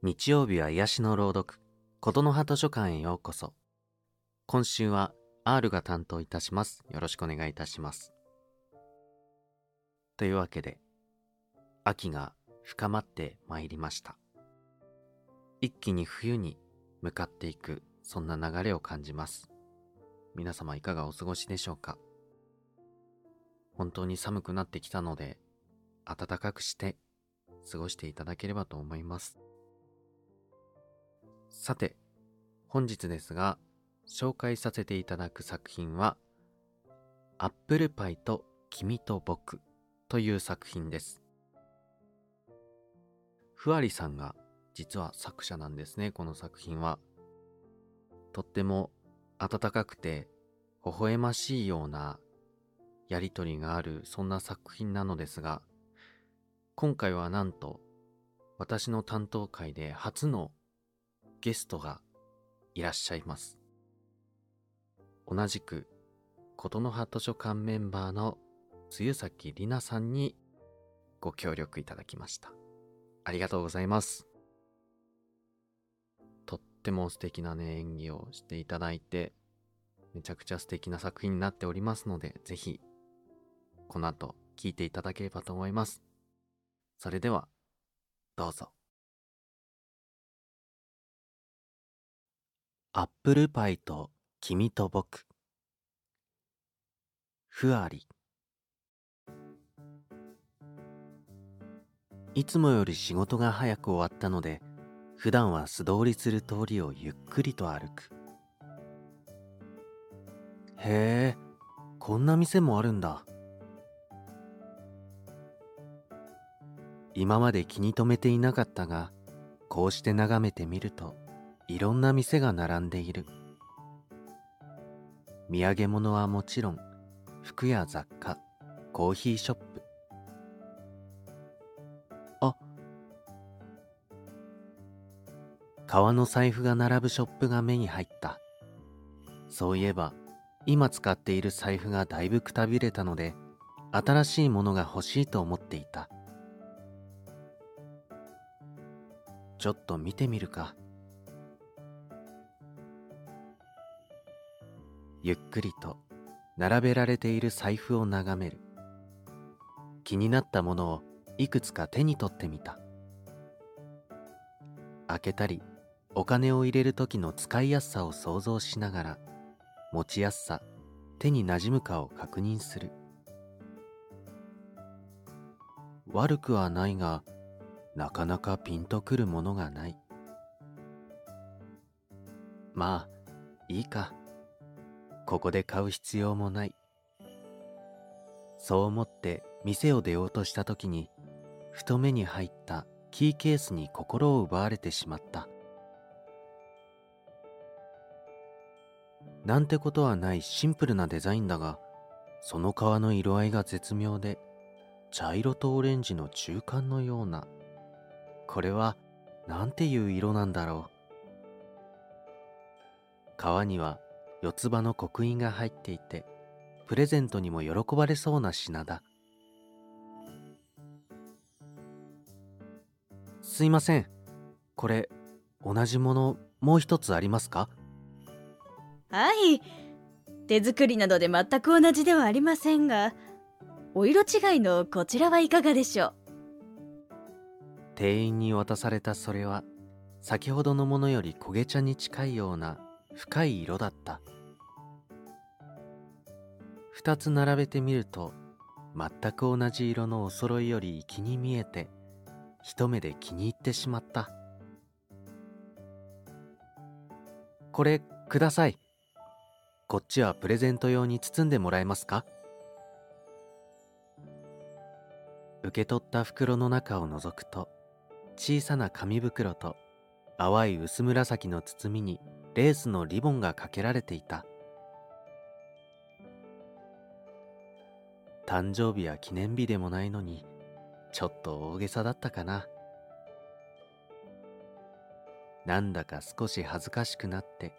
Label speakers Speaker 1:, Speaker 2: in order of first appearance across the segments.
Speaker 1: 日曜日は癒しの朗読、ことの葉図書館へようこそ。今週は R が担当いたします。よろしくお願いいたします。というわけで、秋が深まってまいりました。一気に冬に向かっていく、そんな流れを感じます。皆様いかがお過ごしでしょうか？本当に寒くなってきたので、暖かくして過ごしていただければと思います。さて、本日ですが、紹介させていただく作品は、アップルパイと君と僕という作品です。ふわりさんが実は作者なんですね、この作品は。とっても温かくて微笑ましいようなやりとりがあるそんな作品なのですが、今回はなんと私の担当会で初のゲストがいらっしゃいます。同じく、琴の葉図書館メンバーの露崎里奈さんにご協力いただきました。ありがとうございます。とっても素敵なね、演技をしていただいて、めちゃくちゃ素敵な作品になっておりますので、ぜひ、この後聞いていただければと思います。それでは、どうぞ。アップルパイと君と僕。ふわり。いつもより仕事が早く終わったので普段は素通りする通りをゆっくりと歩く。へえこんな店もあるんだ。今まで気に留めていなかったがこうして眺めてみると。いろんな店が並んでいる。土産物はもちろん服や雑貨コーヒーショップ。あ革の財布が並ぶショップが目に入った。そういえば今使っている財布がだいぶくたびれたので新しいものが欲しいと思っていた。ちょっと見てみるか。ゆっくりと並べられている財布を眺める。気になったものをいくつか手に取ってみた。開けたりお金を入れる時の使いやすさを想像しながら持ちやすさ手になじむかを確認する。悪くはないがなかなかピンとくるものがない。まあいいか。ここで買う必要もない。そう思って店を出ようとした時に、ふと目に入ったキーケースに心を奪われてしまった。なんてことはないシンプルなデザインだが、その革の色合いが絶妙で、茶色とオレンジの中間のような。これは、なんていう色なんだろう。革には四つ葉の刻印が入っていてプレゼントにも喜ばれそうな品だ。すいません。これ同じものもう一つありますか？
Speaker 2: はい。手作りなどで全く同じではありませんがお色違いのこちらはいかがでしょう？
Speaker 1: 店員に渡されたそれは先ほどのものより焦げ茶に近いような深い色だった。2つ並べてみると全く同じ色のお揃いより気に見えて一目で気に入ってしまった。これください。こっちはプレゼント用に包んでもらえますか？受け取った袋の中を覗くと小さな紙袋と淡い薄紫の包みにレースのリボンがかけられていた。誕生日や記念日でもないのにちょっと大げさだったかな。なんだか少し恥ずかしくなって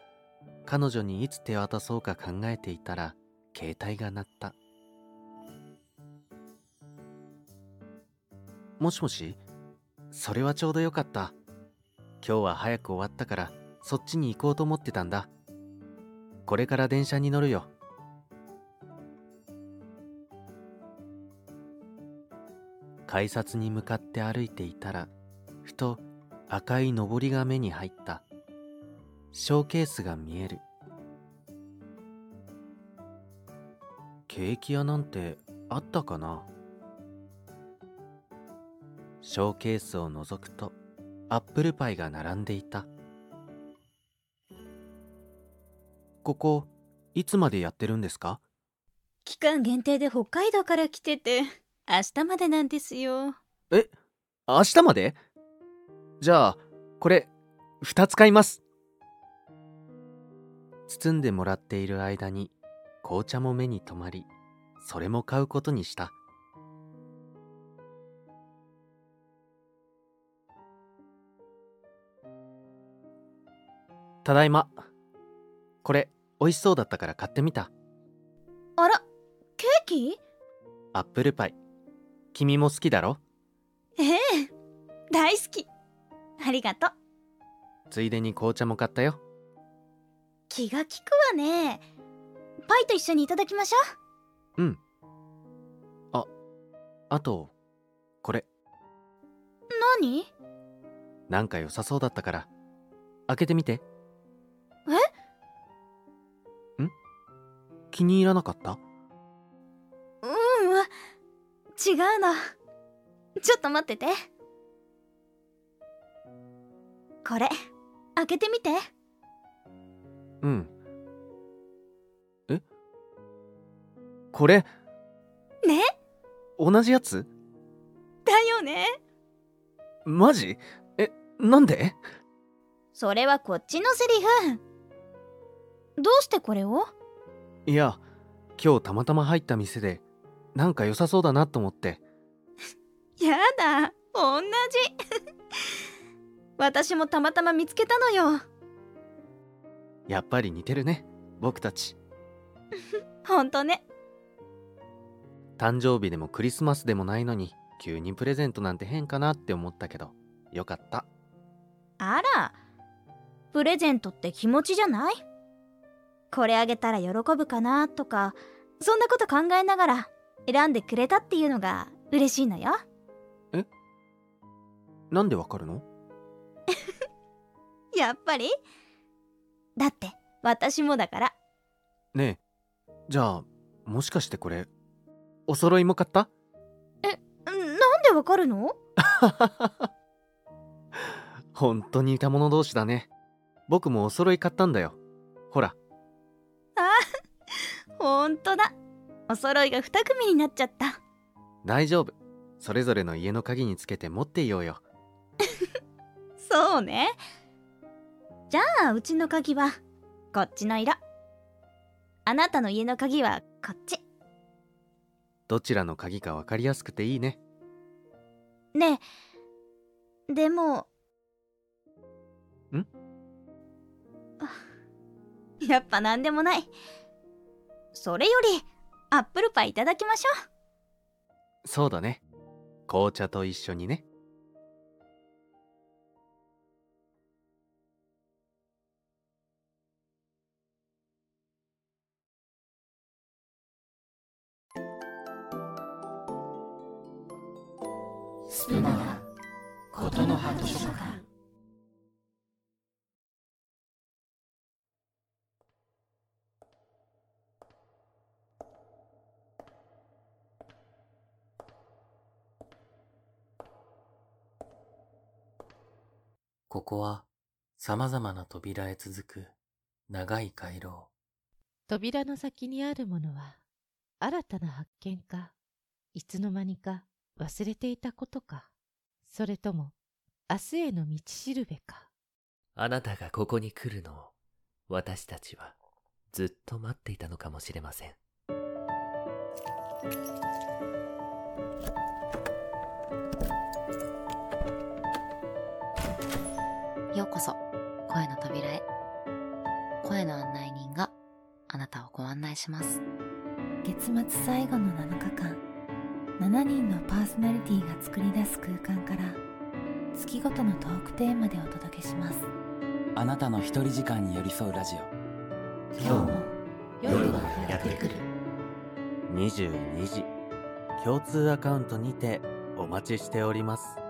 Speaker 1: 彼女にいつ手渡そうか考えていたら携帯が鳴った。もしもし？それはちょうどよかった。今日は早く終わったからそっちに行こうと思ってたんだ。これから電車に乗るよ。改札に向かって歩いていたらふと赤い上りが目に入った。ショーケースが見える。ケーキ屋なんてあったかな？ショーケースを覗くとアップルパイが並んでいた。ここいつまでやってるんですか？
Speaker 2: 期間限定で北海道から来てて明日までなんですよ。
Speaker 1: え明日まで？じゃあこれ2つ買います。包んでもらっている間に紅茶も目に留まりそれも買うことにした。ただいま。これ美味しそうだったから買ってみた。
Speaker 2: あらケーキ？
Speaker 1: アップルパイ。君も好きだろ？
Speaker 2: ええ大好き。ありがとう。
Speaker 1: ついでに紅茶も買ったよ。
Speaker 2: 気が利くわね。パイと一緒にいただきましょ
Speaker 1: う。ん。ああとこれ。
Speaker 2: う何？
Speaker 1: なんか良さそうだったから。開けてみて気に入らなかった？
Speaker 2: うんわ違うの。ちょっと待ってて。これ開けてみて。
Speaker 1: うん。え？これ？
Speaker 2: ね？
Speaker 1: 同じやつ？
Speaker 2: だよね。
Speaker 1: マジ？えなんで？
Speaker 2: それはこっちのセリフ。どうしてこれを？
Speaker 1: いや今日たまたま入った店でなんか良さそうだなと思って。
Speaker 2: やだ同じ。私もたまたま見つけたのよ。
Speaker 1: やっぱり似てるね僕たち。
Speaker 2: ほんとね。
Speaker 1: 誕生日でもクリスマスでもないのに急にプレゼントなんて変かなって思ったけどよかった。
Speaker 2: あらプレゼントって気持ちじゃない？これあげたら喜ぶかなとかそんなこと考えながら選んでくれたっていうのが嬉しいのよ。
Speaker 1: なんでわかるの？
Speaker 2: やっぱり？だって私もだから。
Speaker 1: ねえ。じゃあもしかしてこれお揃いも買った？
Speaker 2: んなんでわかるの？
Speaker 1: 本当に似た者同士だね。僕もお揃い買ったんだよ。ほら
Speaker 2: ほんとだ。お揃いが2組になっちゃった。
Speaker 1: 大丈夫。それぞれの家の鍵につけて持っていようよ。
Speaker 2: そうね。じゃあうちの鍵はこっちの色。あなたの家の鍵はこっち。
Speaker 1: どちらの鍵か分かりやすくていいね。
Speaker 2: ねえ。でも
Speaker 1: ん？
Speaker 2: あやっぱなんでもないそれよりアップルパイいただきましょ
Speaker 1: そうだね。紅茶と一緒にね。
Speaker 3: スプマガことの葉図書館ここは様々な扉へ続く長い回廊。
Speaker 4: 扉の先にあるものは新たな発見かいつの間にか忘れていたことかそれとも明日への道しるべか
Speaker 3: あなたがここに来るのを私たちはずっと待っていたのかもしれません。
Speaker 5: こそ声の扉へ。声の案内人があなたをご案内します。
Speaker 6: 月末最後の7日間7人のパーソナリティが作り出す空間から月ごとのトークテーマでお届けします。
Speaker 7: あなたの一人時間に寄り添うラジオ。
Speaker 6: 今日も夜がやってくる。
Speaker 1: 22時。共通アカウントにてお待ちしております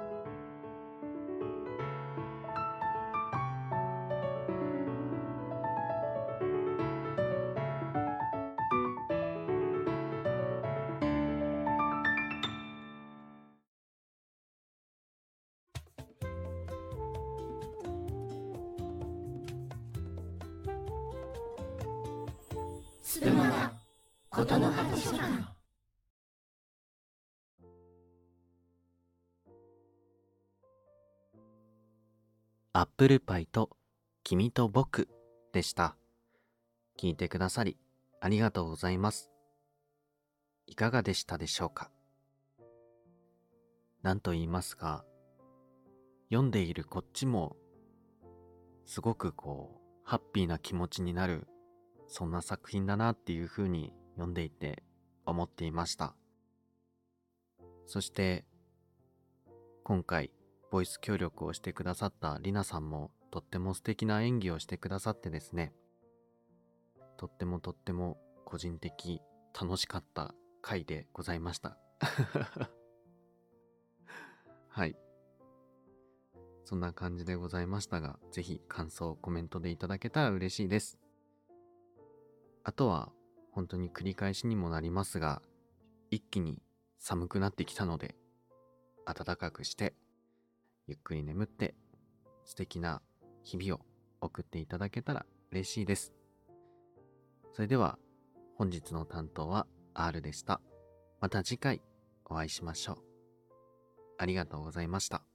Speaker 6: するまだことの葉図書館
Speaker 1: アップルパイと君と僕でした。聞いてくださりありがとうございます。いかがでしたでしょうか？なんと言いますか、読んでいるこっちも、すごくこう、ハッピーな気持ちになる、そんな作品だなっていう風に読んでいて思っていました。そして、今回、ボイス協力をしてくださったりなさんもとっても素敵な演技をしてくださってですね、とってもとっても個人的楽しかった回でございました。はい。そんな感じでございましたが、ぜひ感想、コメントでいただけたら嬉しいです。あとは、本当に繰り返しにもなりますが、一気に寒くなってきたので、暖かくして、ゆっくり眠って素敵な日々を送っていただけたら嬉しいです。それでは本日の担当は R でした。また次回お会いしましょう。ありがとうございました。